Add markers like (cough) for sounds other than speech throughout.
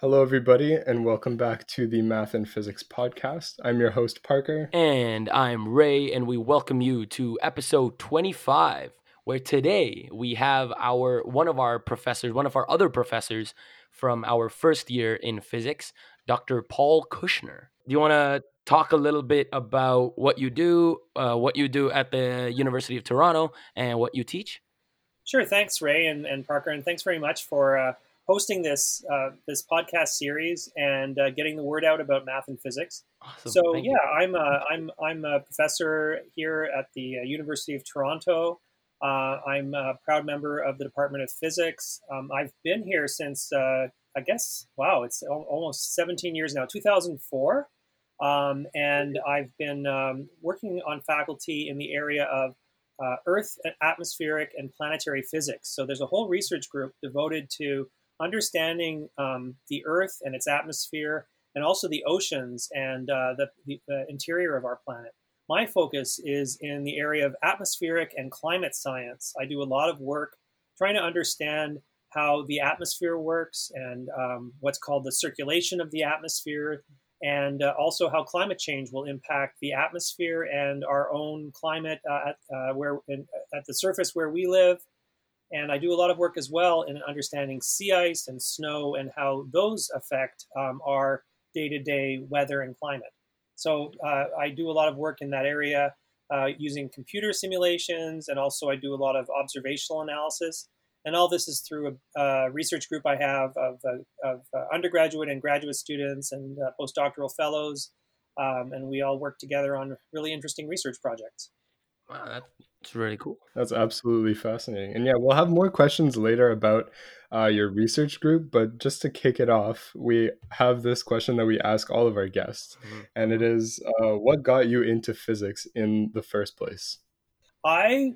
Hello, everybody, and welcome back to the Math and Physics podcast. I'm your host, Parker. And I'm Ray, and we welcome you to episode 25, where today we have our one of our professors, one of our other professors from our first year in physics, Dr. Paul Kushner. Do you want to talk a little bit about what you do, uh, what you do at the University of Toronto, and what you teach? Sure. Thanks, Ray and, and Parker, and thanks very much for uh, hosting this uh, this podcast series and uh, getting the word out about math and physics. Awesome. So Thank yeah, you. I'm a, I'm I'm a professor here at the uh, University of Toronto. Uh, I'm a proud member of the Department of Physics. Um, I've been here since uh, I guess wow, it's al- almost 17 years now, 2004, um, and I've been um, working on faculty in the area of uh, Earth, atmospheric, and planetary physics. So there's a whole research group devoted to understanding um, the Earth and its atmosphere, and also the oceans and uh, the, the, the interior of our planet. My focus is in the area of atmospheric and climate science. I do a lot of work trying to understand how the atmosphere works and um, what's called the circulation of the atmosphere, and uh, also how climate change will impact the atmosphere and our own climate uh, at, uh, where in, at the surface where we live. And I do a lot of work as well in understanding sea ice and snow and how those affect um, our day to day weather and climate. So uh, I do a lot of work in that area uh, using computer simulations, and also I do a lot of observational analysis. And all this is through a, a research group I have of, uh, of uh, undergraduate and graduate students and uh, postdoctoral fellows. Um, and we all work together on really interesting research projects. Wow, that's really cool. That's absolutely fascinating. And yeah, we'll have more questions later about uh, your research group, but just to kick it off, we have this question that we ask all of our guests, Mhm. and it is uh, what got you into physics in the first place? I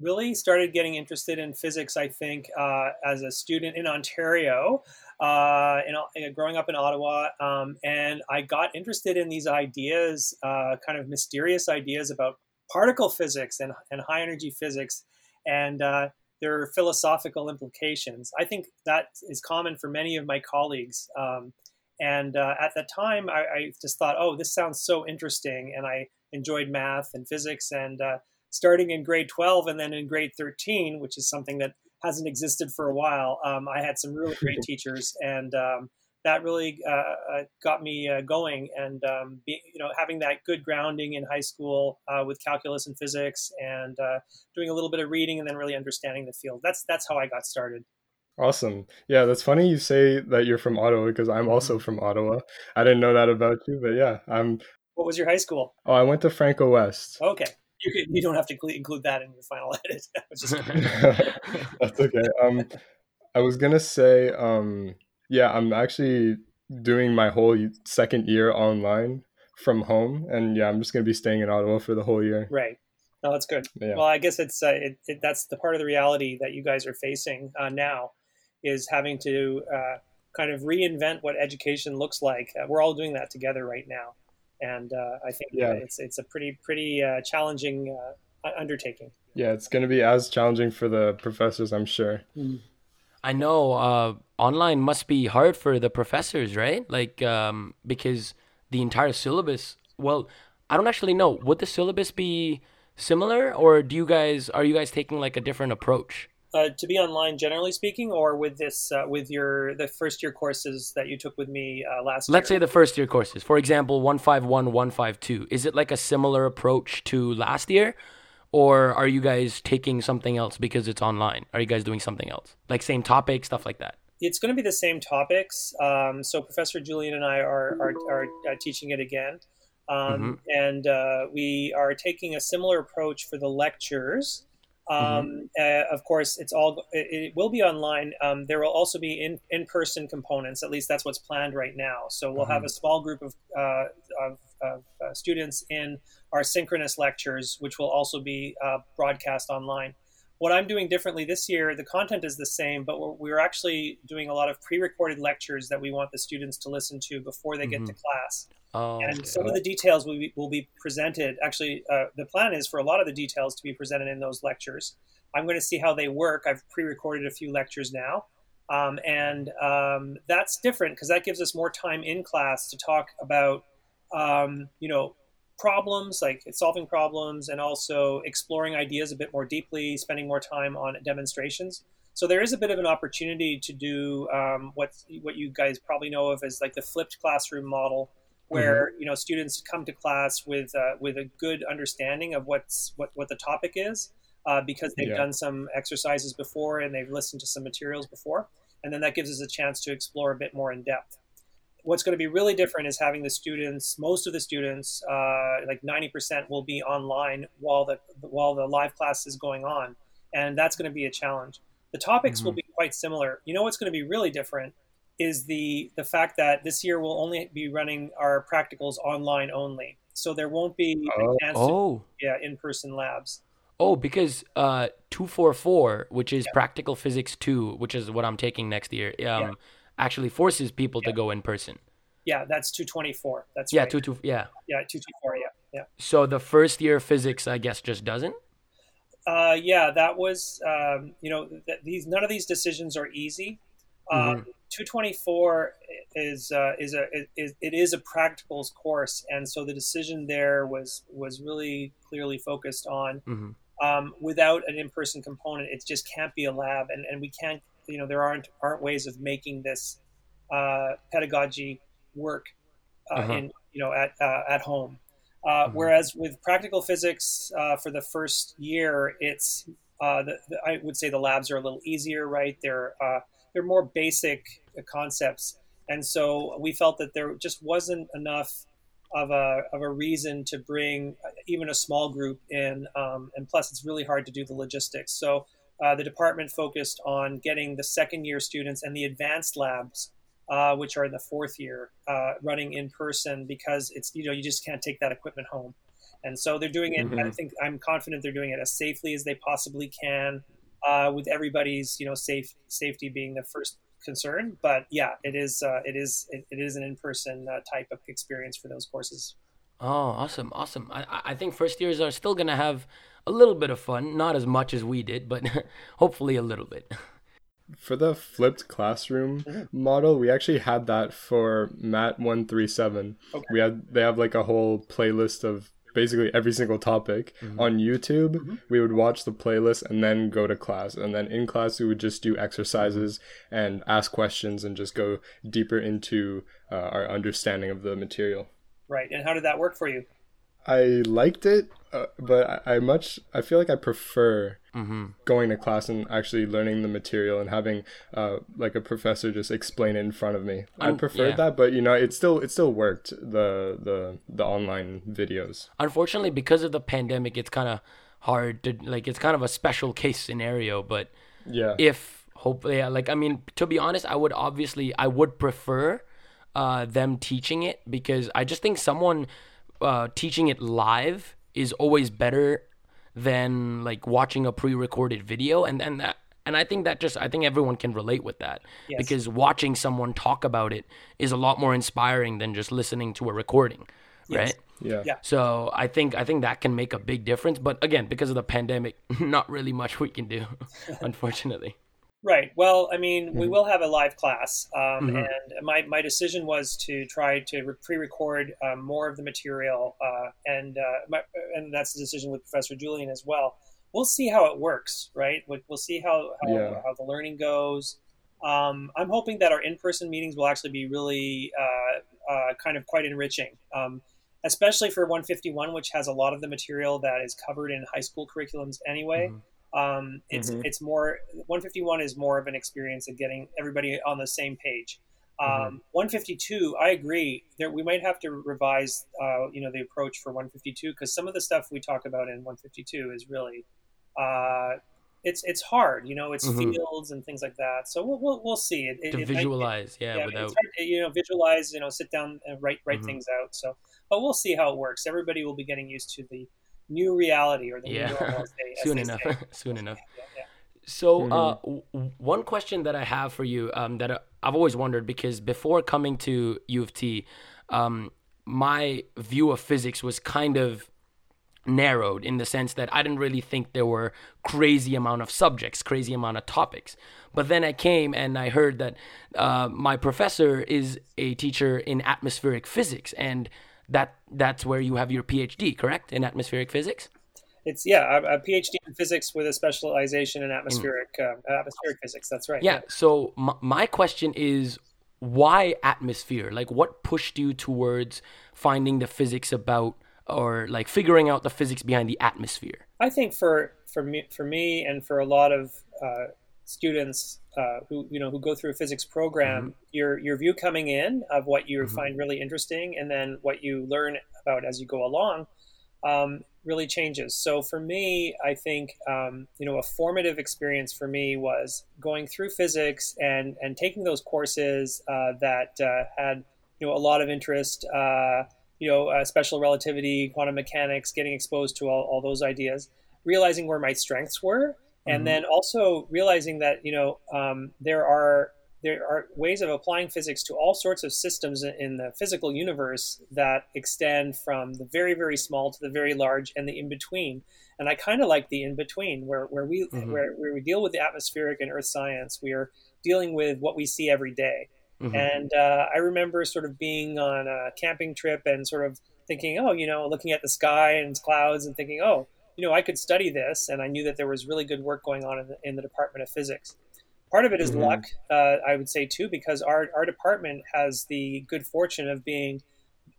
really started getting interested in physics, I think, uh, as a student in Ontario, uh, in, growing up in Ottawa. Um, and I got interested in these ideas, uh, kind of mysterious ideas about particle physics and, and high energy physics and uh, their philosophical implications. I think that is common for many of my colleagues. Um, and uh, at the time, I, I just thought, oh, this sounds so interesting. And I enjoyed math and physics. And uh, starting in grade 12 and then in grade 13, which is something that hasn't existed for a while, um, I had some really great (laughs) teachers. And um, that really uh, uh, got me uh, going. And, um, be, you know, having that good grounding in high school uh, with calculus and physics and uh, doing a little bit of reading and then really understanding the field. That's, that's how I got started. Awesome. Yeah, that's funny you say that you're from Ottawa because I'm also from Ottawa. I didn't know that about you, but yeah, I'm. What was your high school? Oh, I went to Franco West. Okay. You, can, you don't have to include that in your final (laughs) edit. Just (laughs) That's okay. Um, I was gonna say, um, yeah, I'm actually doing my whole second year online from home, and yeah, I'm just gonna be staying in Ottawa for the whole year. right. No, that's good. Yeah. Well, I guess it's uh, it, it, that's the part of the reality that you guys are facing uh, now, is having to uh, kind of reinvent what education looks like. Uh, we're all doing that together right now, and uh, I think Yeah. it's it's a pretty pretty uh, challenging uh, undertaking. Yeah, it's gonna be as challenging for the professors, I'm sure. I know uh, online must be hard for the professors, right? Like um, because the entire syllabus. Well, I don't actually know. Would the syllabus be similar, or do you guys are you guys taking like a different approach? Uh, to be online, generally speaking, or with this uh, with your the first year courses that you took with me uh, last year. Let's year. say the first year courses. For example, 151, 152. Is it like a similar approach to last year? Or are you guys taking something else because it's online? Are you guys doing something else? Like same topic, stuff like that? it's going to be the same topics. Um, so Professor Julian and I are are, are uh, teaching it again, um, and uh, we are taking a similar approach for the lectures. Um, uh, of course, it's all it, it will be online. Um, there will also be in in person components. At least that's what's planned right now. So we'll have a small group of uh, of, of uh, students in our synchronous lectures, which will also be uh, broadcast online what I'm doing differently this year, the content is the same, but we're, we're actually doing a lot of pre-recorded lectures that we want the students to listen to before they get to class. Oh, And okay. some of the details will be, will be presented. Actually, uh, the plan is for a lot of the details to be presented in those lectures. I'm going to see how they work. I've pre-recorded a few lectures now, Um, and um, that's different because that gives us more time in class to talk about, um, you know, problems like solving problems and also exploring ideas a bit more deeply, spending more time on demonstrations. So there is a bit of an opportunity to do um, what what you guys probably know of as like the flipped classroom model, where mm-hmm. you know students come to class with uh, with a good understanding of what's what what the topic is, uh, because they've yeah. done some exercises before and they've listened to some materials before, and then that gives us a chance to explore a bit more in depth. What's going to be really different is having the students, most of the students, uh, like 90% will be online while the while the live class is going on, and that's going to be a challenge. The topics mm-hmm. will be quite similar. You know what's going to be really different is the the fact that this year we'll only be running our practicals online only. So there won't be oh. oh. yeah in person labs. Oh, because uh, 244, which is yeah. practical physics 2, which is what I'm taking next year, um, yeah. Actually forces people yeah. to go in person. Yeah, that's 224. That's yeah, right. two two yeah. Yeah, 224, yeah. Yeah. So the first year physics I guess just doesn't? Uh, yeah, that was um, you know th- these none of these decisions are easy. Um, mm-hmm. 224 is uh, is a is, it is a practicals course, and so the decision there was was really clearly focused on. Mm-hmm. Um, without an in-person component, it just can't be a lab, and, and we can't you know there aren't aren't ways of making this uh, pedagogy work uh, uh-huh. in you know at uh, at home. Uh, mm-hmm. Whereas with practical physics uh, for the first year, it's uh, the, the, I would say the labs are a little easier, right? They're uh, they're more basic concepts, and so we felt that there just wasn't enough of a of a reason to bring even a small group in, um, and plus it's really hard to do the logistics. So uh, the department focused on getting the second year students and the advanced labs uh, which are in the fourth year, uh, running in person because it's you know you just can't take that equipment home, and so they're doing it. Mm-hmm. I think I'm confident they're doing it as safely as they possibly can, uh, with everybody's you know safe safety being the first concern. But yeah, it is uh, it is it, it is an in person uh, type of experience for those courses. Oh, awesome, awesome! I I think first years are still gonna have a little bit of fun, not as much as we did, but (laughs) hopefully a little bit. for the flipped classroom mm-hmm. model, we actually had that for Mat 137. Okay. We had they have like a whole playlist of basically every single topic mm-hmm. on YouTube. Mm-hmm. We would watch the playlist and then go to class. And then in class, we would just do exercises and ask questions and just go deeper into uh, our understanding of the material. Right. And how did that work for you? I liked it, uh, but I, I, much I feel like I prefer mm-hmm. going to class and actually learning the material and having uh, like a professor just explain it in front of me. I preferred yeah. that, but you know, it still it still worked the the the online videos. Unfortunately, because of the pandemic, it's kind of hard to like. It's kind of a special (laughs) case scenario, but yeah, if hopefully, yeah, like I mean, to be honest, I would obviously I would prefer uh, them teaching it because I just think someone uh, teaching it live is always better than like watching a pre-recorded video and and that and I think that just I think everyone can relate with that yes. because watching someone talk about it is a lot more inspiring than just listening to a recording, yes. right? Yeah. yeah. So I think I think that can make a big difference, but again, because of the pandemic, (laughs) not really much we can do, (laughs) unfortunately. Right. Well, I mean, mm-hmm. we will have a live class, um, mm-hmm. and my, my decision was to try to pre-record um, more of the material, uh, and uh, my, and that's the decision with Professor Julian as well. We'll see how it works, right? We'll see how how, yeah. how the learning goes. Um, I'm hoping that our in-person meetings will actually be really uh, uh kind of quite enriching, um, especially for 151, which has a lot of the material that is covered in high school curriculums anyway. Mm-hmm. Um, it's mm-hmm. it's more 151 is more of an experience of getting everybody on the same page. Um, mm-hmm. 152, I agree. There, we might have to revise, uh, you know, the approach for 152 because some of the stuff we talk about in 152 is really, uh, it's it's hard. You know, it's mm-hmm. fields and things like that. So we'll we'll, we'll see. It, to it, visualize, yeah, yeah, without to, you know, visualize. You know, sit down and write write mm-hmm. things out. So, but we'll see how it works. Everybody will be getting used to the new reality or the yeah. new normal (laughs) soon enough (laughs) soon enough yeah, yeah. so mm-hmm. uh, w- one question that i have for you um, that uh, i've always wondered because before coming to u of t um, my view of physics was kind of narrowed in the sense that I didn't really think there were crazy amount of subjects, crazy amount of topics. But then I came and I heard that uh, my professor is a teacher in atmospheric physics, and that that's where you have your PhD, correct, in atmospheric physics. It's yeah, a, a PhD in physics with a specialization in atmospheric uh, atmospheric physics. That's right. Yeah. yeah. So m- my question is, why atmosphere? Like, what pushed you towards finding the physics about or like figuring out the physics behind the atmosphere? I think for for me for me and for a lot of uh, students uh, who you know who go through a physics program, mm-hmm. your your view coming in of what you mm-hmm. find really interesting, and then what you learn about as you go along, um, really changes. So for me, I think um, you know a formative experience for me was going through physics and and taking those courses uh, that uh, had you know a lot of interest. Uh, you know, uh, special relativity, quantum mechanics, getting exposed to all, all those ideas, realizing where my strengths were, and mm-hmm. then also realizing that you know um, there are there are ways of applying physics to all sorts of systems in the physical universe that extend from the very very small to the very large and the in between and i kind of like the in between where, where we mm-hmm. where, where we deal with the atmospheric and earth science we are dealing with what we see every day. Mm-hmm. And uh, I remember sort of being on a camping trip and sort of thinking, oh, you know, looking at the sky and clouds and thinking, oh, you know, I could study this. And I knew that there was really good work going on in the, in the Department of Physics. Part of it is mm-hmm. luck, uh, I would say, too, because our, our department has the good fortune of being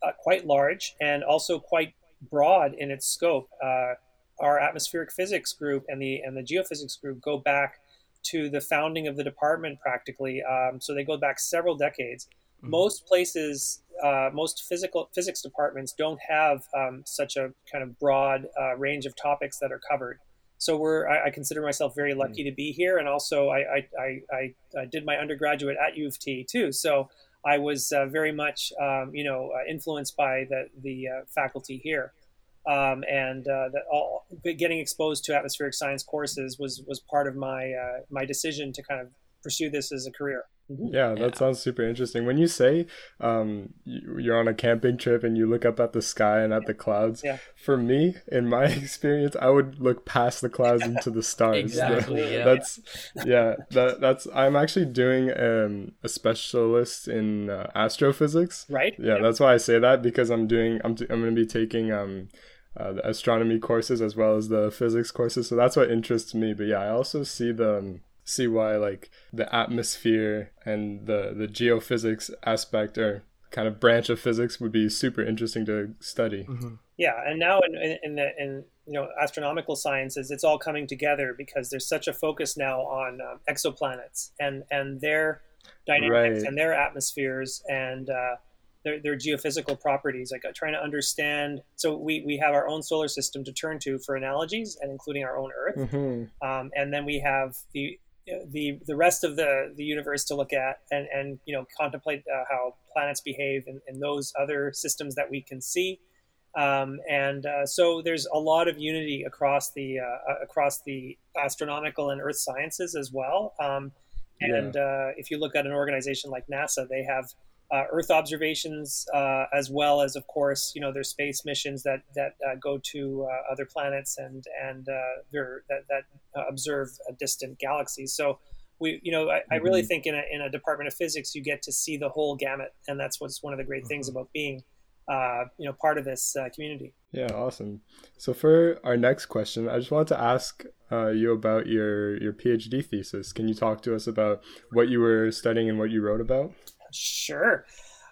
uh, quite large and also quite broad in its scope. Uh, our atmospheric physics group and the and the geophysics group go back to the founding of the department practically. Um, so they go back several decades. Mm-hmm. Most places, uh, most physical physics departments don't have um, such a kind of broad uh, range of topics that are covered. So we're I, I consider myself very lucky mm-hmm. to be here, and also I I, I I, did my undergraduate at U of T too. So I was uh, very much um, you know uh, influenced by the the uh, faculty here um, and uh, that all getting exposed to atmospheric science courses was was part of my uh, my decision to kind of pursue this as a career. Mm-hmm. Yeah, that yeah. sounds super interesting. When you say um, you're on a camping trip and you look up at the sky and at the clouds, yeah. for me, in my (laughs) experience, I would look past the clouds into the stars. (laughs) exactly. yeah. That's yeah. That that's. I'm actually doing um, a specialist in uh, astrophysics. Right. Yeah, that's why I say that because I'm doing. I'm t- I'm going to be taking um uh, the astronomy courses as well as the physics courses. So that's what interests me. But yeah, I also see the um, see why like the atmosphere and the the geophysics aspect or kind of branch of physics would be super interesting to study. Mm-hmm. Yeah, and now in, in, in the in you know astronomical sciences, it's all coming together because there's such a focus now on um, exoplanets and and their dynamics right. and their atmospheres and uh, their, their geophysical properties, like uh, trying to understand. So we, we have our own solar system to turn to for analogies, and including our own Earth. Mm-hmm. Um, and then we have the the the rest of the the universe to look at and and you know contemplate uh, how planets behave in, in those other systems that we can see. Um, and uh, so there's a lot of unity across the uh, uh across the astronomical and Earth sciences as well. Um, and yeah. Uh, if you look at an organization like NASA, they have uh, Earth observations, uh, as well as, of course, you know, their space missions that that uh, go to uh, other planets and and uh, that that uh, observe distant galaxies. So we, you know, I, mm-hmm. I, really mm-hmm. think in a, in a department of physics, you get to see the whole gamut, and that's what's one of the great mm-hmm. things about being, you know, part of this community. Yeah, awesome. So for our next question, I just wanted to ask you about your your PhD thesis. Can you talk to us about what you were studying and what you wrote about? Sure.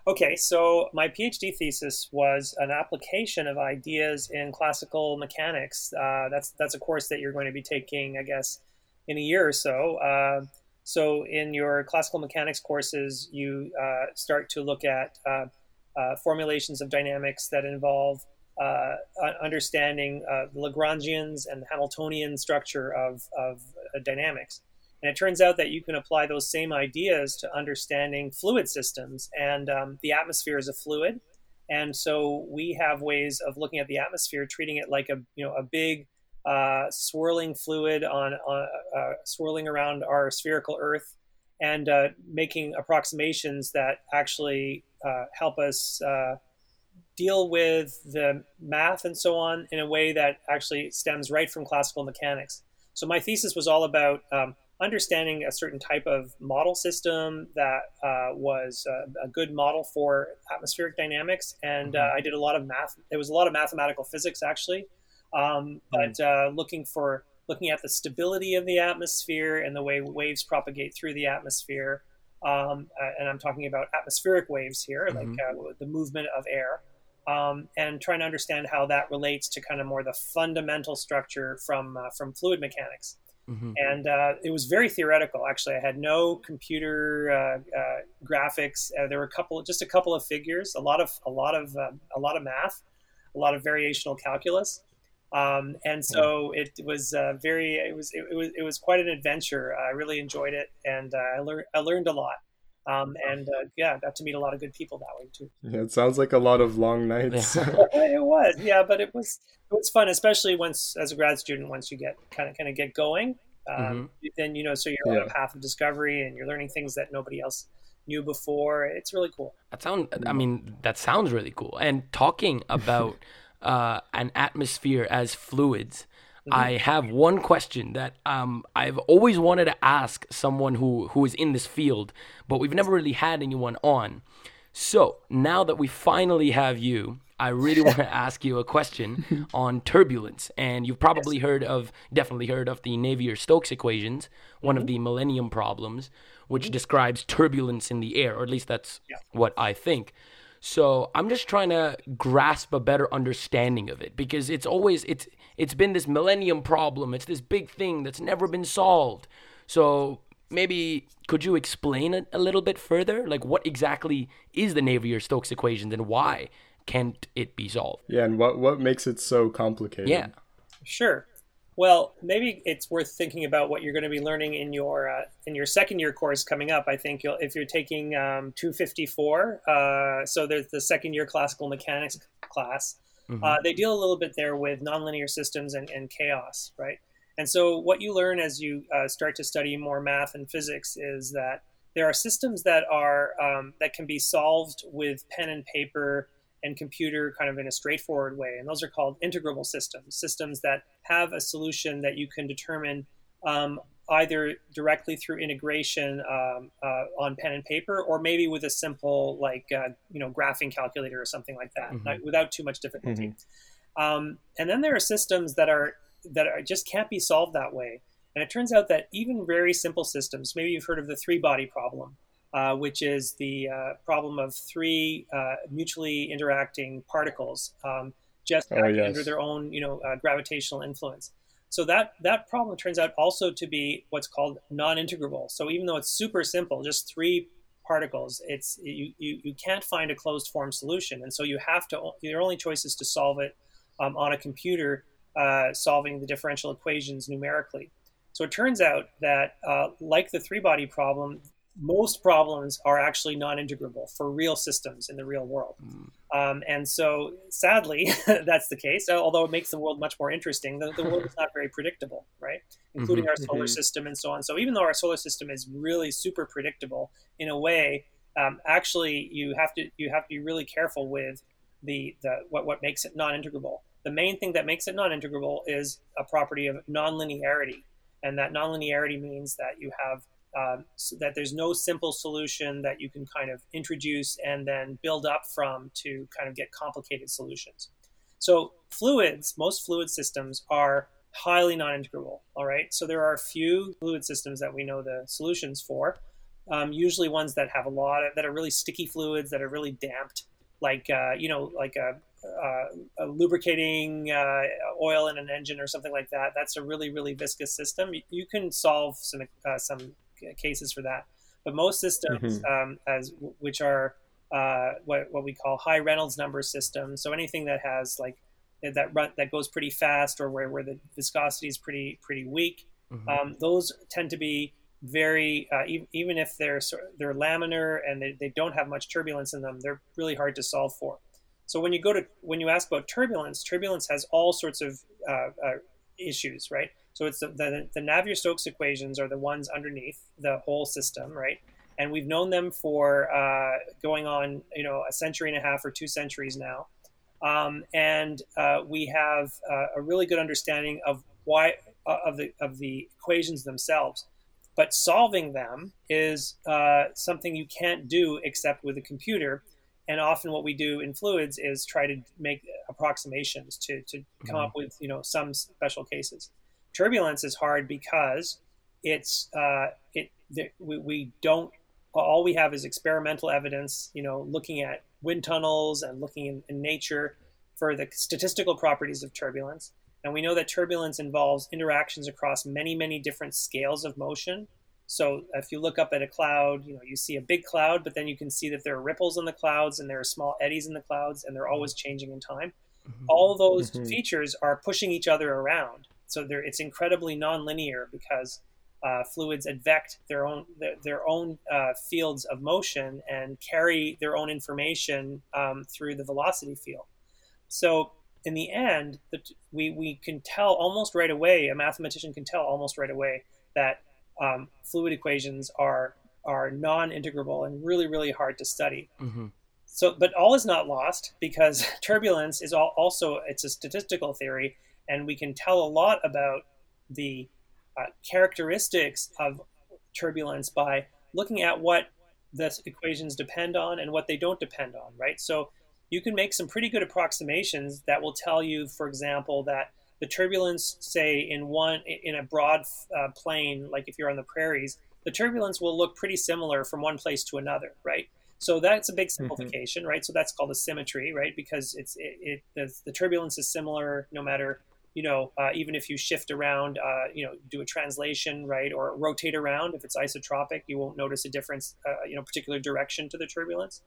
Okay, so my PhD thesis was an application of ideas in classical mechanics. Uh, that's that's a course that you're going to be taking, I guess, in a year or so. Uh, so in your classical mechanics courses, you uh, start to look at uh, uh, formulations of dynamics that involve uh, understanding the Lagrangians and Hamiltonian structure of, of dynamics. And it turns out that you can apply those same ideas to understanding fluid systems. And um, the atmosphere is a fluid. And so we have ways of looking at the atmosphere, treating it like a, you know, a big uh, swirling fluid on, on uh, swirling around our spherical Earth and uh, making approximations that actually uh, help us uh, deal with the math and so on in a way that actually stems right from classical mechanics. So my thesis was all about um, understanding a certain type of model system that uh, was uh, a good model for atmospheric dynamics, and uh, mm-hmm. I did a lot of math. There was a lot of mathematical physics actually, um, but mm-hmm. looking for looking at the stability of the atmosphere and the way waves propagate through the atmosphere. Um, uh, and I'm talking about atmospheric waves here, mm-hmm. like uh, the movement of air um, and trying to understand how that relates to kind of more the fundamental structure from uh, from fluid mechanics. Mm-hmm. And uh, it was very theoretical. Actually, I had no computer uh, uh graphics. Uh, there were a couple, just a couple of figures, a lot of a lot of um, a lot of math, a lot of variational calculus. Um, and so it was uh, very it was it, it, was it was quite an adventure. I really enjoyed it, and I learned I learned a lot um, and uh, yeah, got to meet a lot of good people that way too. Yeah, it sounds like a lot of long nights. (laughs) (laughs) it was, yeah, but it was it was fun, especially once as a grad student. Once you get kind of kind of get going, um, mm-hmm. then you know, so you're yeah. on a path of discovery, and you're learning things that nobody else knew before. It's really cool. That sound. I mean, that sounds really cool. And talking about (laughs) uh, an atmosphere as fluids. Mm-hmm. I have one question that um, I've always wanted to ask someone who, who is in this field, but we've never really had anyone on. So now that we finally have you, I really want to (laughs) ask you a question on turbulence. And you've probably yes. heard of, definitely heard of the Navier Stokes equations, one mm-hmm. of the Millennium problems, which mm-hmm. describes turbulence in the air, or at least that's yeah. what I think. So I'm just trying to grasp a better understanding of it because it's always it's it's been this millennium problem. It's this big thing that's never been solved. So maybe could you explain it a little bit further? Like what exactly is the Navier-Stokes equation and why can't it be solved? Yeah, and what what makes it so complicated? Yeah. Sure. Well, maybe it's worth thinking about what you're going to be learning in your uh, in your second year course coming up. I think if you're taking um, 254, uh, so there's the second year classical mechanics class. Mm-hmm. Uh, they deal a little bit there with nonlinear systems and, and chaos, right? And so what you learn as you uh, start to study more math and physics is that there are systems that are um, that can be solved with pen and paper and computer kind of in a straightforward way. And those are called integrable systems, systems that have a solution that you can determine um, either directly through integration um, uh, on pen and paper or maybe with a simple like uh, you know graphing calculator or something like that mm-hmm. without too much difficulty mm-hmm. um, and then there are systems that are that are, just can't be solved that way and it turns out that even very simple systems maybe you've heard of the three body problem uh, which is the uh, problem of three uh, mutually interacting particles um, just oh, yes. under their own, you know, uh, gravitational influence. So that that problem turns out also to be what's called non-integrable. So even though it's super simple, just three particles, it's you, you, you can't find a closed form solution, and so you have to your only choice is to solve it um, on a computer, uh, solving the differential equations numerically. So it turns out that, uh, like the three body problem, most problems are actually non-integrable for real systems in the real world. Mm. Um, and so, sadly, (laughs) that's the case. Although it makes the world much more interesting, the, the world is not very predictable, right? Including mm-hmm, our solar mm-hmm. system and so on. So, even though our solar system is really super predictable in a way, um, actually, you have to you have to be really careful with the the what what makes it non-integrable. The main thing that makes it non-integrable is a property of non-linearity, and that non-linearity means that you have um, so that there's no simple solution that you can kind of introduce and then build up from to kind of get complicated solutions. So fluids, most fluid systems are highly non-integrable. All right, so there are a few fluid systems that we know the solutions for. Um, usually ones that have a lot of that are really sticky fluids that are really damped, like uh, you know, like a, a, a lubricating uh, oil in an engine or something like that. That's a really really viscous system. You, you can solve some uh, some cases for that. But most systems, mm-hmm. um, as which are uh, what what we call high Reynolds number systems, so anything that has like that run, that goes pretty fast or where, where the viscosity is pretty pretty weak, mm-hmm. um, those tend to be very uh, e- even if they're they're laminar and they, they don't have much turbulence in them, they're really hard to solve for. So when you go to when you ask about turbulence, turbulence has all sorts of uh, uh, issues, right? So it's the, the, the Navier-Stokes equations are the ones underneath the whole system, right? And we've known them for uh, going on, you know, a century and a half or two centuries now. um, and uh, we have uh, a really good understanding of why uh, of the of the equations themselves. But solving them is uh, something you can't do except with a computer. And often, what we do in fluids is try to make approximations to to come mm-hmm. up with you know some special cases. Turbulence is hard because it's uh, it we, we don't all we have is experimental evidence. You know, looking at wind tunnels and looking in, in nature for the statistical properties of turbulence. And we know that turbulence involves interactions across many, many different scales of motion. So if you look up at a cloud, you know, you see a big cloud, but then you can see that there are ripples in the clouds and there are small eddies in the clouds and they're always changing in time. Mm-hmm. All those mm-hmm. features are pushing each other around. So it's incredibly nonlinear because uh, fluids advect their own their, their own uh, fields of motion and carry their own information um, through the velocity field. So in the end, we we can tell almost right away. A mathematician can tell almost right away that um, fluid equations are are non-integrable and really really hard to study. Mm-hmm. So, but all is not lost because (laughs) turbulence is all, also it's a statistical theory, and we can tell a lot about the uh, characteristics of turbulence by looking at what the equations depend on and what they don't depend on, right? So you can make some pretty good approximations that will tell you, for example, that the turbulence, say in one in a broad uh, plane, like if you're on the prairies, the turbulence will look pretty similar from one place to another, right? So that's a big mm-hmm. simplification, mm-hmm. right? So that's called a symmetry, right? Because it's it, it the, the, turbulence is similar no matter you know, uh, even if you shift around, uh, you know, do a translation, right, or rotate around, if it's isotropic, you won't notice a difference, uh, you know, particular direction to the turbulence.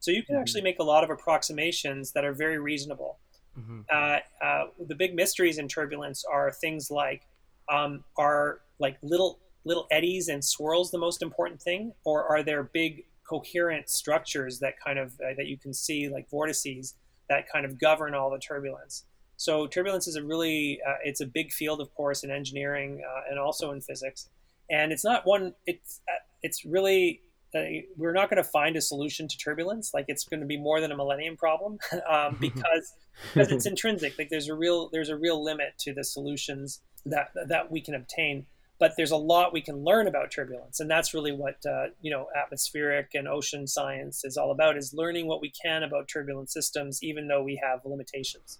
So you can mm-hmm. actually make a lot of approximations that are very reasonable. Mm-hmm. Uh, uh, the big mysteries in turbulence are things like, um, are like little little eddies and swirls the most important thing, or are there big coherent structures that kind of uh, that you can see like vortices that kind of govern all the turbulence? So turbulence is a really uh, it's a big field, of course, in engineering uh, and also in physics. And it's not one. It's uh, it's really uh, we're not going to find a solution to turbulence. Like it's going to be more than a millennium problem (laughs) um, because because it's intrinsic. Like there's a real there's a real limit to the solutions that that we can obtain. But there's a lot we can learn about turbulence, and that's really what uh, you know atmospheric and ocean science is all about: is learning what we can about turbulent systems, even though we have limitations.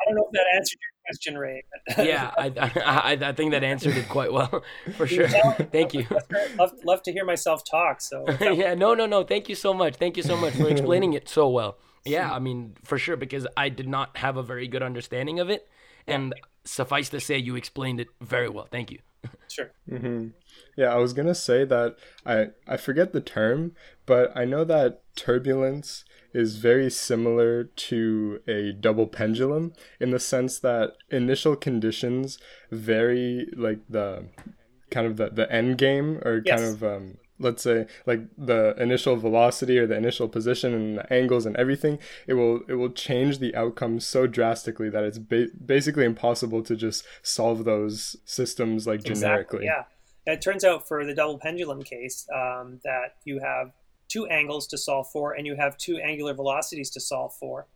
I don't know if that answered your question, Ray. (laughs) yeah, I, I, I think that answered it quite well, (laughs) for sure. (laughs) Thank you. Love, love to hear myself talk. So yeah, no, no, no. Thank you so much. Thank you so much for explaining it so well. Yeah, I mean, for sure, because I did not have a very good understanding of it, and suffice to say, you explained it very well. Thank you. Sure. Mm-hmm. Yeah, I was gonna say that I I forget the term, but I know that turbulence is very similar to a double pendulum in the sense that initial conditions vary like the kind of the, the end game or yes. kind of um, let's say like the initial velocity or the initial position and the angles and everything it will it will change the outcome so drastically that it's ba- basically impossible to just solve those systems like generically exactly, yeah it turns out for the double pendulum case um, that you have two angles to solve for, and you have two angular velocities to solve for,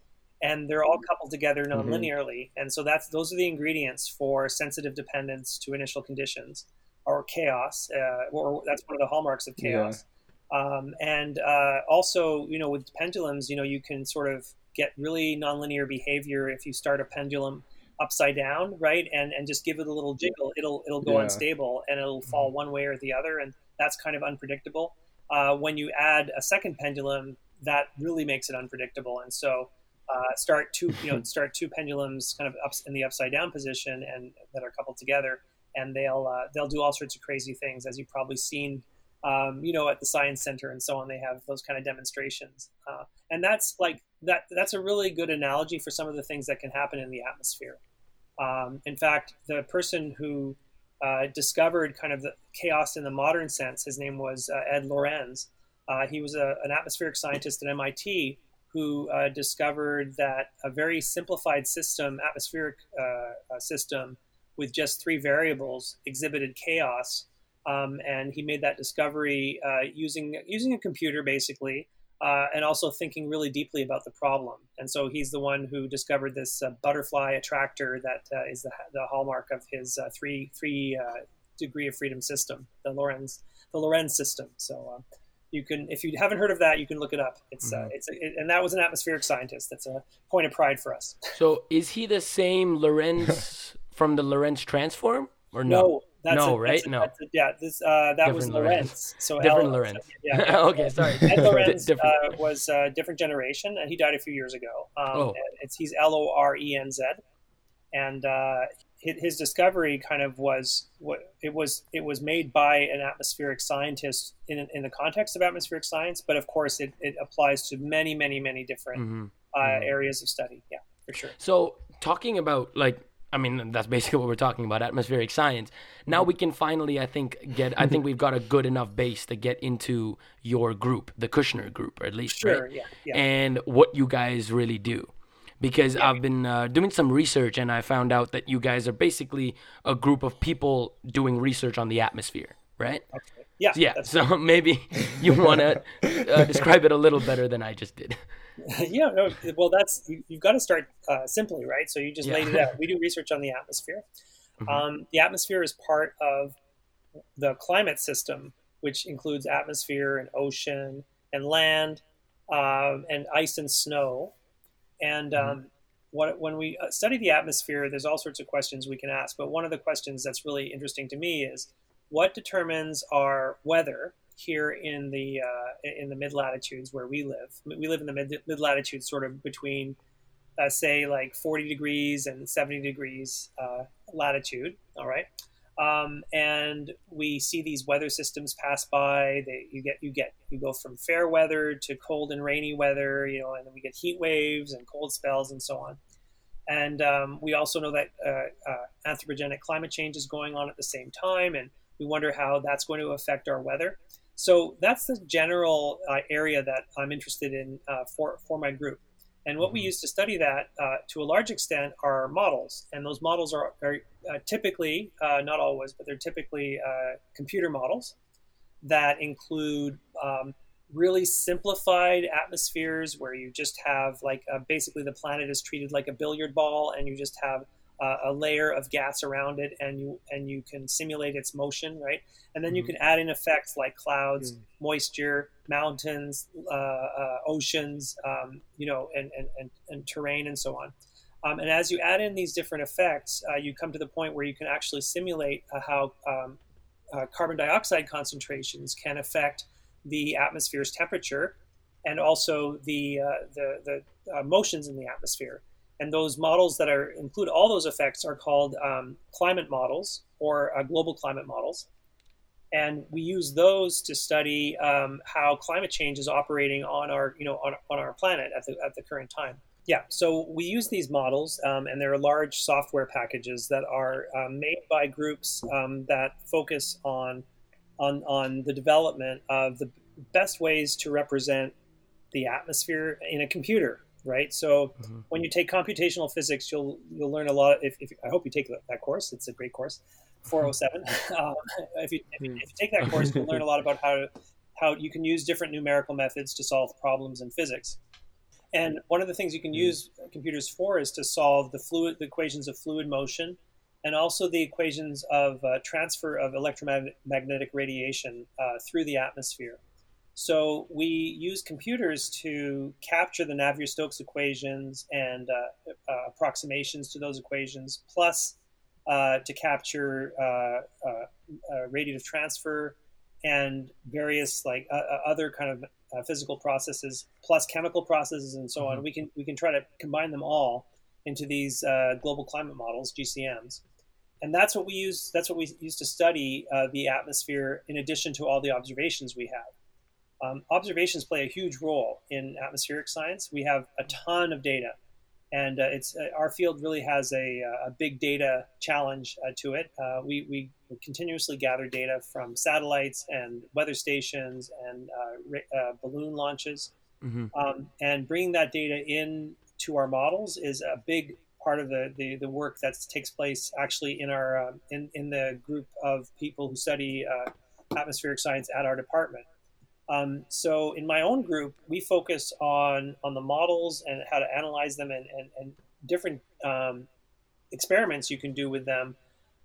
and they're all coupled together mm-hmm. nonlinearly. Mm-hmm. And so that's those are the ingredients for sensitive dependence to initial conditions or chaos, uh, or that's one of the hallmarks of chaos. Yeah. Um, and uh, also, you know, with pendulums, you know, you can sort of get really nonlinear behavior if you start a pendulum upside down, right, and and just give it a little jiggle, it'll it'll go yeah. unstable and it'll fall mm-hmm. one way or the other, and that's kind of unpredictable uh, when you add a second pendulum, that really makes it unpredictable. And so uh, start two, you know, (laughs) start two pendulums kind of up in the upside down position and that are coupled together, and they'll uh, they'll do all sorts of crazy things, as you've probably seen, um, you know, at the science center and so on. They have those kind of demonstrations, uh, and that's like that. That's a really good analogy for some of the things that can happen in the atmosphere. Um, in fact, the person who uh, discovered kind of the chaos in the modern sense. His name was uh, Ed Lorenz. Uh, he was a, an atmospheric scientist at MIT who uh, discovered that a very simplified system, atmospheric uh, system, with just three variables exhibited chaos. Um, and he made that discovery using using a computer, basically. Uh, and also thinking really deeply about the problem. And so he's the one who discovered this uh, butterfly attractor that uh, is the, the hallmark of his uh, three three uh, degree of freedom system, the Lorenz the Lorenz system. So um, you can, if you haven't heard of that, you can look it up. It's uh, mm-hmm. it's it, and that was an atmospheric scientist. That's a point of pride for us. So is he the same Lorenz (laughs) from the Lorentz transform or no? No, that's no, a, right? A, no. A, yeah, this uh, that different was Lorenz. So different L, Lorentz. yeah. (laughs) okay, sorry. Ed (laughs) Lorenz uh, was a different generation, and he died a few years ago. Um, oh. It's he's L O R E N Z, and uh, his discovery kind of was what it was. It was made by an atmospheric scientist in in the context of atmospheric science, but of course, it, it applies to many, many, many different mm-hmm. Uh, mm-hmm. areas of study. Yeah, for sure. So talking about like I mean, that's basically (laughs) what we're talking about, atmospheric science. Now we can finally, I think, get. I think (laughs) we've got a good enough base to get into your group, the Kushner group, at least, sure, right? Yeah, yeah. And what you guys really do, because yeah. I've been uh, doing some research and I found out that you guys are basically a group of people doing research on the atmosphere, right? Okay. Yeah. Yeah. So (laughs) maybe you want to uh, (laughs) describe it a little better than I just did. (laughs) yeah, no, well, that's you, have got to start uh, simply, right? So you just yeah. laid it out. We do research on the atmosphere. Mm-hmm. Um, the atmosphere is part of the climate system, which includes atmosphere and ocean and land um, and ice and snow. And mm-hmm. um, what, when we uh, study the atmosphere, there's all sorts of questions we can ask. But one of the questions that's really interesting to me is what determines our weather here in the uh, in the mid latitudes where we live. We live in the mid latitudes, sort of between, uh, say, like 40 degrees and 70 degrees uh, latitude. All right, um, and we see these weather systems pass by. They, you get you get you go from fair weather to cold and rainy weather. You know, and then we get heat waves and cold spells and so on. And um, we also know that uh, uh, anthropogenic climate change is going on at the same time, and we wonder how that's going to affect our weather. So that's the general uh, area that I'm interested in uh, for, for my group. And what we mm-hmm. use to study that uh, to a large extent are models. And those models are, are uh, typically, uh, not always, but they're typically uh, computer models that include um, really simplified atmospheres where you just have like basically the planet is treated like a billiard ball and you just have uh, a layer of gas around it and you and you can simulate its motion right and then mm-hmm. you can add in effects like clouds mm-hmm. moisture mountains uh, uh, oceans um, you know and, and, and, and, terrain and so on um, and as you add in these different effects uh, you come to the point where you can actually simulate uh, how um, uh, carbon dioxide concentrations can affect the atmosphere's temperature and also the the, the motions in the atmosphere and those models that are include all those effects are called um, climate models or uh, global climate models. And we use those to study um, how climate change is operating on our, you know, on, on our planet at the, at the current time. Yeah, so we use these models, um, and there are large software packages that are um, made by groups um, that focus on, on, on the development of the best ways to represent the atmosphere in a computer right? So mm-hmm. when you take computational physics, you'll you'll learn a lot. If, if I hope you take that course, it's a great course, (laughs) 407. (laughs) um, if, you, if, you, if, you, take that course, you'll learn a lot about how how you can use different numerical methods to solve problems in physics. And one of the things you can mm. use computers for is to solve the fluid, the equations of fluid motion, and also the equations of uh, transfer of electromagnetic radiation uh, through the atmosphere. So we use computers to capture the Navier-Stokes equations and uh, uh, approximations to those equations, plus uh, to capture uh, uh, uh, radiative transfer and various like other kind of physical processes, plus chemical processes and so mm-hmm. on. We can we can try to combine them all into these global climate models, GCMs. And that's what we use. That's what we use to study the atmosphere, in addition to all the observations we have. Um, observations play a huge role in atmospheric science. We have a ton of data, and uh, it's uh, our field really has a, uh, a big data challenge uh, to it. Uh, we, we continuously gather data from satellites and weather stations and uh, balloon launches, mm-hmm. um, and bringing that data in to our models is a big part of the, the, the work that takes place actually in our in, in the group of people who study atmospheric science at our department. Um, so in my own group, we focus on on the models and how to analyze them and, and, and different um, experiments you can do with them.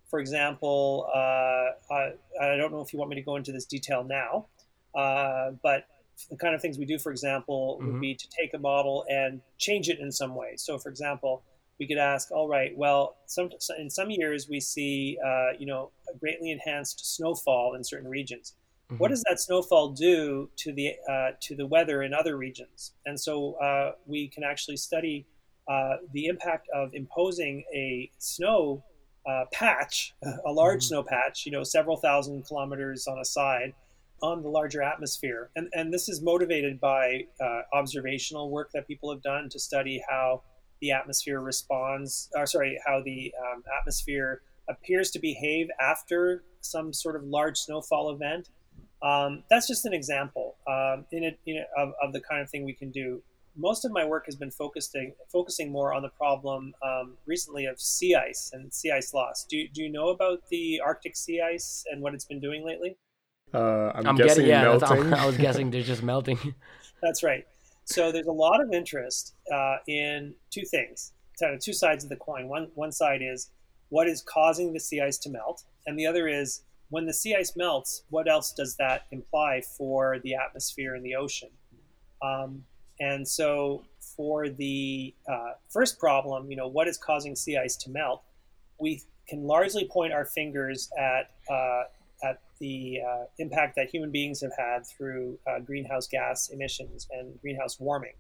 For example, uh, I, I, don't know if you want me to go into this detail now, uh, but the kind of things we do, for example, mm-hmm. would be to take a model and change it in some way. So, for example, we could ask, all right, well, some, in some years we see, uh, you know, a greatly enhanced snowfall in certain regions. Mm-hmm. What does that snowfall do to the uh, to the weather in other regions? And so uh, we can actually study uh, the impact of imposing a snow uh, patch, a large mm-hmm. snow patch, you know, several thousand kilometers on a side, on the larger atmosphere. And, and this is motivated by uh, observational work that people have done to study how the atmosphere responds, or sorry, how the um, atmosphere appears to behave after some sort of large snowfall event. Um, that's just an example um, in it, in of, of the kind of thing we can do. Most of my work has been focusing focusing more on the problem um, recently of sea ice and sea ice loss. Do, do you know about the Arctic sea ice and what it's been doing lately? Uh, I'm, I'm, guessing getting, yeah, melting. (laughs) I was guessing (laughs) they're just melting. That's right. So there's a lot of interest uh, in two things, kind of two sides of the coin. One one side is what is causing the sea ice to melt, and the other is when the sea ice melts, what else does that imply for the atmosphere and the ocean? Um, and so for the uh, first problem, you know, what is causing sea ice to melt? We can largely point our fingers at uh, at the uh, impact that human beings have had through uh, greenhouse gas emissions and greenhouse warming.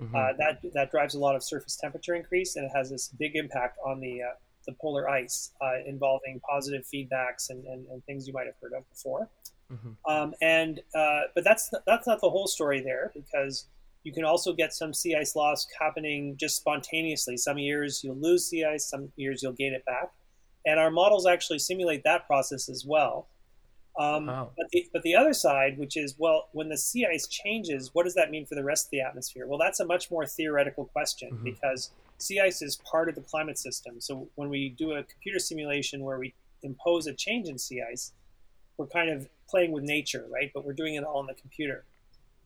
Mm-hmm. Uh, that that drives a lot of surface temperature increase, and it has this big impact on the uh, the polar ice, uh, involving positive feedbacks and, and, and, things you might have heard of before. Mm-hmm. Um, and uh, but that's that's not the whole story there because you can also get some sea ice loss happening just spontaneously. Some years you'll lose sea ice, some years you'll gain it back, and our models actually simulate that process as well. Um, wow. but, the, but the other side, which is, well, when the sea ice changes, what does that mean for the rest of the atmosphere? Well, that's a much more theoretical question mm-hmm. because sea ice is part of the climate system. So when we do a computer simulation where we impose a change in sea ice, we're kind of playing with nature, right? But we're doing it all in the computer.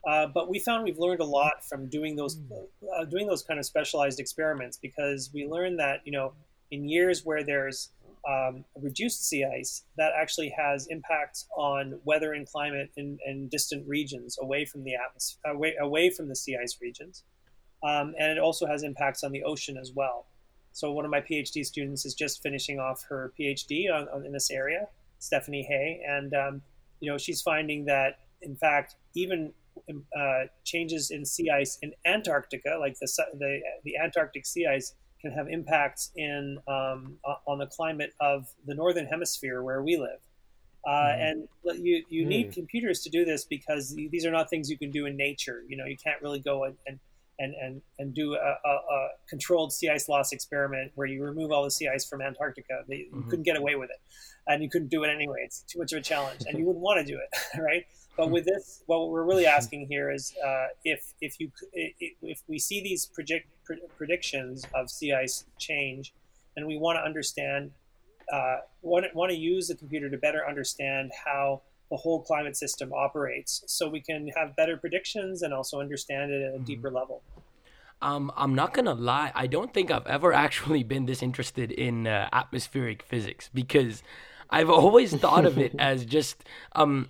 Uh, but we found we've learned a lot from doing those mm. uh, doing those kind of specialized experiments because we learned that you know in years where there's um, reduced sea ice, that actually has impacts on weather and climate in, in distant regions away from the atmosphere, away, away from the sea ice regions. Um, and it also has impacts on the ocean as well. So one of my PhD students is just finishing off her PhD on, on in this area, Stephanie Hay, and um, you know she's finding that in fact even uh, changes in sea ice in Antarctica, like the, the the Antarctic sea ice, can have impacts in um, on the climate of the northern hemisphere where we live. Uh, mm. And you you mm. need computers to do this because these are not things you can do in nature. You know, you can't really go and and and and, and do a, a, a controlled sea ice loss experiment where you remove all the sea ice from Antarctica. They, mm-hmm. You couldn't get away with it, and you couldn't do it anyway. It's too much of a challenge, and you wouldn't want to do it, (laughs) right? But with this, what we're really asking here is uh, if if you if we see these project, predictions of sea ice change, and we want to understand uh, want want to use the computer to better understand how the whole climate system operates, so we can have better predictions and also understand it at a mm-hmm. deeper level. Um, I'm not gonna lie. I don't think I've ever (laughs) actually been this interested in uh, atmospheric physics because I've always thought of it (laughs) as just um,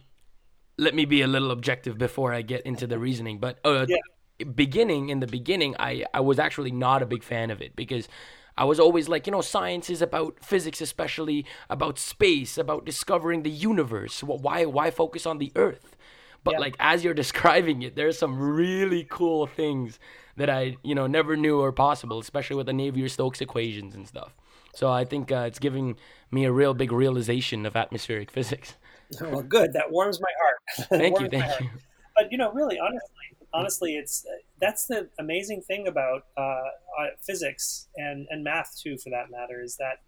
let me be a little objective before I get into the reasoning. But uh, yeah. beginning in the beginning, I I was actually not a big fan of it because I was always like, you know, science is about physics, especially about space, about discovering the universe. Why why focus on the Earth? But yeah. like as you're (laughs) describing it, there's some really cool things that I you know never knew were possible, especially with the Navier-Stokes equations and stuff. So I think uh, it's giving me a real big realization of atmospheric (laughs) physics. Well, good. That warms my heart. (laughs) Thank you. Thank you. But you know, really, honestly, honestly, it's that's the amazing thing about uh, uh, physics and and math too, for that matter, is that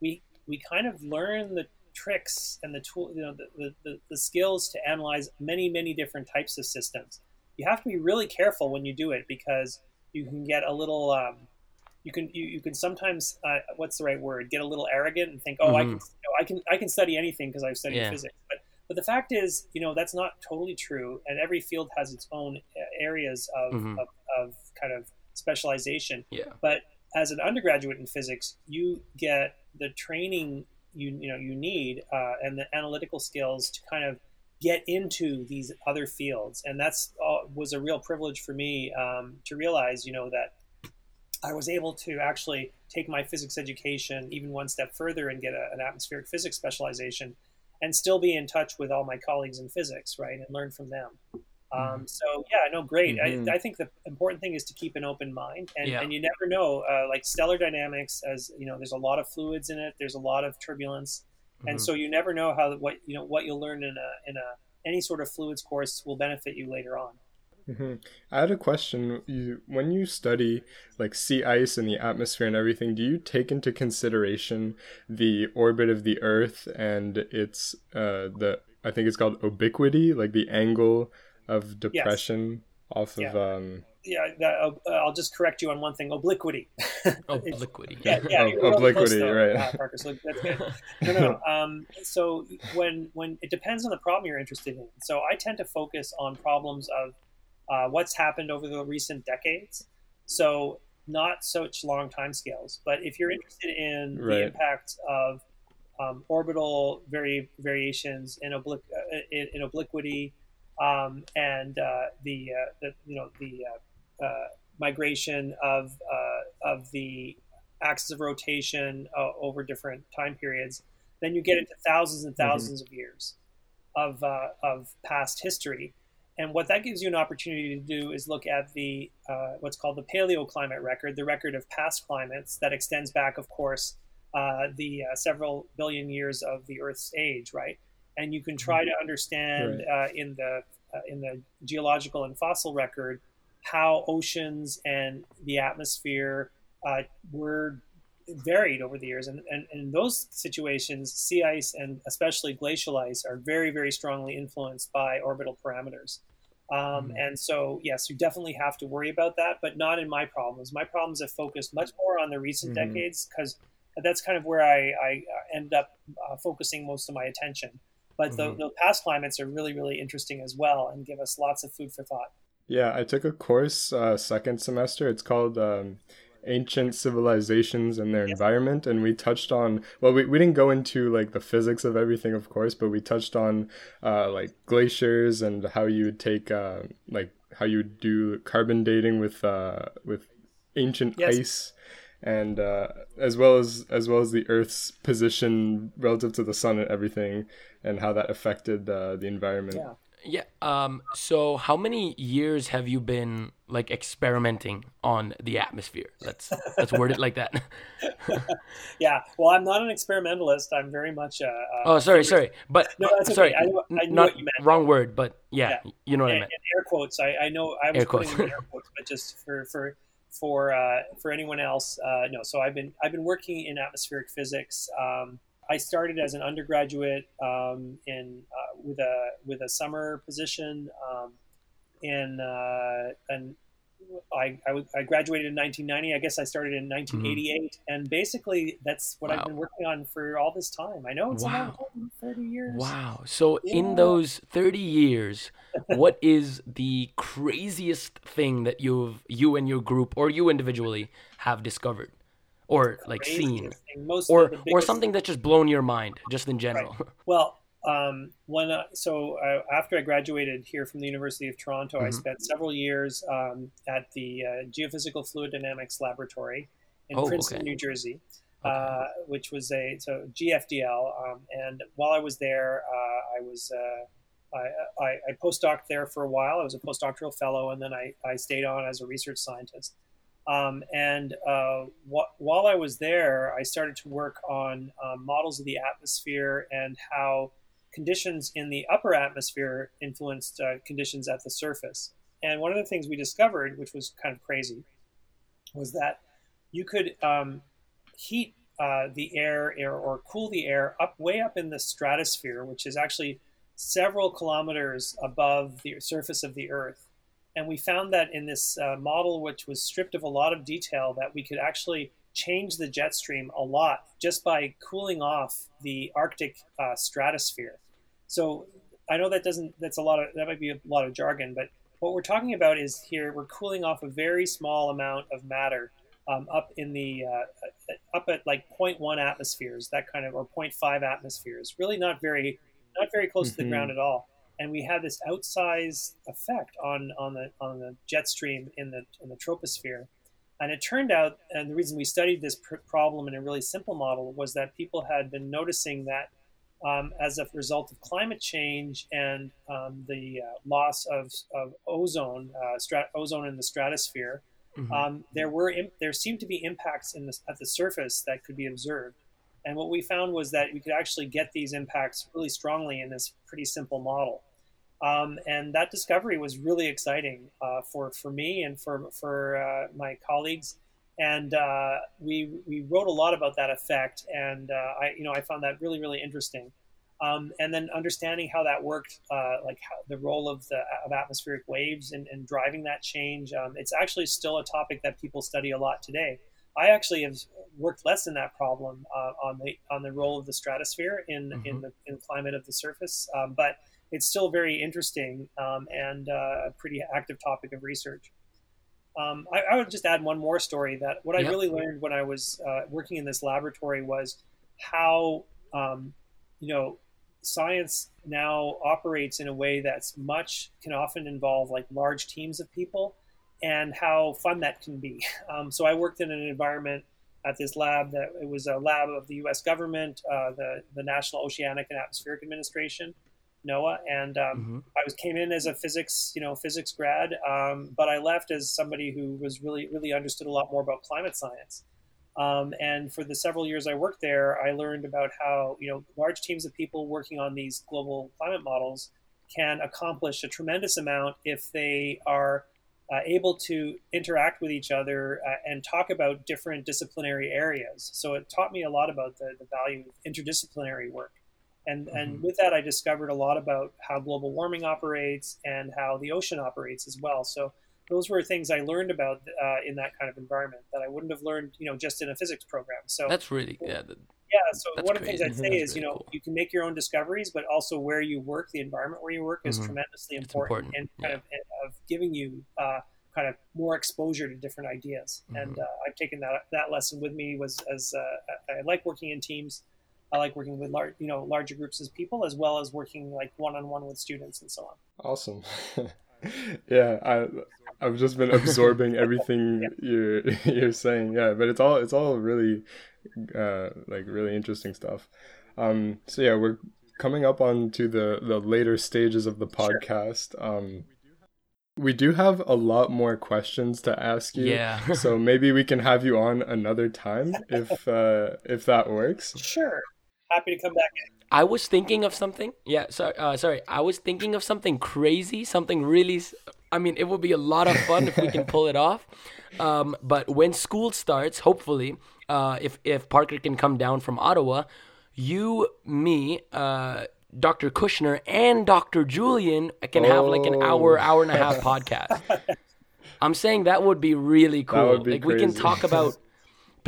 we we kind of learn the tricks and the tool, you know, the, the, the skills to analyze many many different types of systems. You have to be really careful when you do it because you can get a little um, you can you, you can sometimes uh, what's the right word get a little arrogant and think oh mm-hmm. I can you know, I can I can study anything because I've studied yeah. physics but But the fact is, you know, that's not totally true, and every field has its own areas of, mm-hmm. of, of kind of specialization. Yeah. But as an undergraduate in physics, you get the training you you know you need uh, and the analytical skills to kind of get into these other fields, and that's uh, was a real privilege for me um, to realize, you know, that I was able to actually take my physics education even one step further and get a, an atmospheric physics specialization and still be in touch with all my colleagues in physics, right, and learn from them. Um, mm-hmm. so yeah, no, great. Mm-hmm. I, I, think the important thing is to keep an open mind, and, yeah. and you never know. Uh, like stellar dynamics, as you know, there's a lot of fluids in it. There's a lot of turbulence, mm-hmm. and so you never know how what you know what you'll learn in a in a any sort of fluids course will benefit you later on. Mm-hmm. I had a question. You, when you study like sea ice and the atmosphere and everything, do you take into consideration the orbit of the Earth and its uh, the I think it's called obliquity, like the angle of depression yes. off of yeah. um yeah that, uh, i'll just correct you on one thing. Obliquity. (laughs) (laughs) Obliquity. yeah, yeah oh, obliquity close, right. uh, Parker, so that's good. no no (laughs) um, so when when it depends on the problem you're interested in. So i tend to focus on problems of uh, what's happened over the recent decades. So not such long time scales but if you're interested in right. the impact of um, orbital vari- variations in, oblique, uh, in, in obliquity um, and uh, the, uh, the, you know the uh, uh, migration of uh, of the axis of rotation over different time periods, then you get into thousands and 1000s mm-hmm. of years of of past history. And what that gives you an opportunity to do is look at the what's called the paleoclimate record, the record of past climates that extends back, of course, the several billion years of the Earth's age, right? and you can try to understand right. uh, in the uh, in the geological and fossil record how oceans and the atmosphere uh, were varied over the years. And, and, and, in those situations, sea ice and especially glacial ice are very, very strongly influenced by orbital parameters. Um, mm-hmm. And so, yes, you definitely have to worry about that, but not in my problems. My problems have focused much more on the recent mm-hmm. decades because that's kind of where I, I end up uh, focusing most of my attention. But mm-hmm. the, the past climates are really, really interesting as well and give us lots of food for thought. Yeah, I took a course uh, second semester. It's called um, Ancient Civilizations and Their yes. Environment. And we touched on, well, we, we didn't go into like the physics of everything, of course, but we touched on uh, like glaciers and how you would take, uh, like, how you would do carbon dating with, uh, with ancient yes. ice and uh, as well as as well as the Earth's position relative to the sun and everything, and how that affected uh, the environment. Yeah. Yeah. Um. So, how many years have you been like experimenting on the atmosphere? Let's let's word it like that. (laughs) yeah. Well, I'm not an experimentalist. I'm very much a. a oh, sorry, sorry, but no, that's sorry. Okay. I, I not wrong word, but yeah, yeah. you know what and, I meant. air quotes. I, I know I was air putting quotes. air quotes, but just for for for uh, for anyone else, uh, no. So I've been I've been working in atmospheric physics. Um, I started as an undergraduate um, in uh, with a with a summer position um, in uh, and I, I, I, graduated in 1990. I guess I started in 1988, mm-hmm. and basically that's what wow. I've been working on for all this time. I know it's wow. about 30 years. Wow! So yeah. in those 30 years, (laughs) what is the craziest thing that you've you and your group or you individually have discovered? Or like seen or or something that's just blown your mind just in general right. (laughs) well um, when uh, so uh, after I graduated here from the University of Toronto, mm-hmm. I spent several years um, at the uh, Geophysical Fluid Dynamics Laboratory in oh, Princeton, okay. New Jersey, okay. Uh, which was a so GFDL. Um, and while I was there, uh, I was uh, I, I, I postdoc there for a while. I was a postdoctoral fellow, and then I, I stayed on as a research scientist. Um, and uh, wh- while I was there, I started to work on um, models of the atmosphere and how conditions in the upper atmosphere influenced uh, conditions at the surface. And one of the things we discovered, which was kind of crazy, was that you could um, heat uh, the air, air or cool the air up way up in the stratosphere, which is actually several kilometers above the surface of the Earth and we found that in this uh, model, which was stripped of a lot of detail, that we could actually change the jet stream a lot just by cooling off the Arctic uh, stratosphere. so I know that doesn't that's a lot of that might be a lot of jargon, but what we're talking about is here we're cooling off a very small amount of matter um, up in the uh, up at like 0.1 atmospheres, that kind of or 0.5 atmospheres. Really not very not very close mm-hmm. to the mm-hmm. ground at all. And we had this outsized effect on on the on the jet stream in the in the troposphere. And it turned out, and the reason we studied this pr- problem in a really simple model was that people had been noticing that um, as a result of climate change and um, the uh, loss of, of ozone, uh, strat- ozone in the stratosphere, mm-hmm. um, there were Im- there seemed to be impacts in the, at the surface that could be observed. And what we found was that we could actually get these impacts really strongly in this pretty simple model. Um, and that discovery was really exciting uh, for, for me and for, for uh, my colleagues. And uh, we, we wrote a lot about that effect. And uh, I, you know, I found that really, really interesting. Um, and then understanding how that worked, uh, like how, the role of the of atmospheric waves and, and driving that change. Um, it's actually still a topic that people study a lot today. I actually have worked less in that problem uh, on the on the role of the stratosphere in mm-hmm. in the in climate of the surface, um, but it's still very interesting um, and uh, a pretty active topic of research. Um, I, I, would just add one more story that what I really learned when I was uh, working in this laboratory was how um, you know science now operates in a way that's much can often involve like large teams of people and how fun that can be. (laughs) Um, so I worked in an environment at this lab that it was a lab of the U.S. government, uh, the the National Oceanic and Atmospheric Administration, NOAA, and um, mm-hmm. I was came in as a physics you know physics grad, um, but I left as somebody who was really really understood a lot more about climate science. Um, and for the several years I worked there, I learned about how you know large teams of people working on these global climate models can accomplish a tremendous amount if they are uh, able to interact with each other uh, and talk about different disciplinary areas. So it taught me a lot about the, the value of interdisciplinary work. And, mm-hmm. and with that, I discovered a lot about how global warming operates and how the ocean operates as well. So those were things I learned about uh, in that kind of environment that I wouldn't have learned, you know, just in a physics program. So that's really yeah. Yeah. So one of the things I'd (laughs) say is, you know, cool. you can make your own discoveries, but also where you work, the environment where you work, is mm-hmm. tremendously important, important, and kind yeah. of, of giving you uh, kind of more exposure to different ideas. Mm-hmm. And uh, I've taken that that lesson with me. Was as uh, I like working in teams. I like working with large, you know, larger groups as people, as well as working like one on one with students and so on. Awesome. (laughs) yeah, I I've just been absorbing (laughs) everything yeah. you're (laughs) you're saying. Yeah, but it's all it's all really uh, like really interesting stuff. Um, so yeah, we're coming up on to the the later stages of the podcast. Sure. Um, we do have a lot more questions to ask you. Yeah. so maybe we can have you on another time if uh, if that works. Sure. Happy to come back in. I was thinking of something. Yeah, sorry, uh, sorry. I was thinking of something crazy, something really. I mean, it would be a lot of fun if we can pull it off. Um, but when school starts, hopefully, uh, if if Parker can come down from Ottawa, you, me, uh, Dr. Kushner, and Dr. Julian can have like an hour, hour and a half (laughs) podcast. I'm saying that would be really cool. Be like crazy. we can talk about (laughs)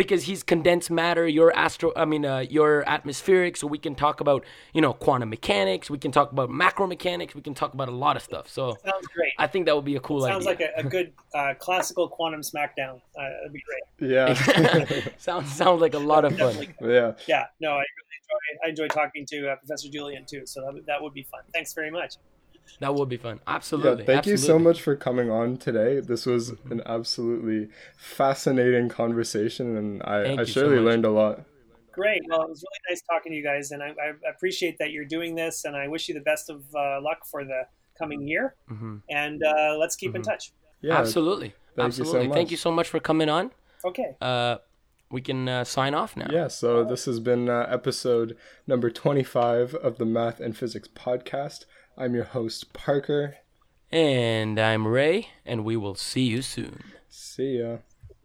because he's condensed matter, your astro, I mean, uh, your atmospheric. So we can talk about, you know, quantum mechanics. We can talk about macro mechanics. We can talk about a lot of stuff. So sounds great. I think that would be a cool sounds idea. Sounds like a, a good uh, classical quantum smackdown. Uh, that'd be great. Yeah. (laughs) (laughs) sounds sounds like a lot of fun. Yeah. Yeah. No, I really enjoy. I enjoy talking to uh, Professor Julian too. So that, that would be fun. Thanks very much. That would be fun. Absolutely. Yeah, thank absolutely. you so much for coming on today. This was mm-hmm. an absolutely fascinating conversation, and I, I surely so learned a lot. Great. Well, it was really nice talking to you guys, and I, I appreciate that you're doing this, and I wish you the best of uh, luck for the coming year. Mm-hmm. And uh, let's keep mm-hmm. in touch. Yeah, absolutely. Thank absolutely. You so thank you so much for coming on. Okay. Uh, we can uh, sign off now. Yeah, so this has been uh, episode number 25 of the Math and Physics Podcast. I'm your host, Parker. And I'm Ray, and we will see you soon. See ya.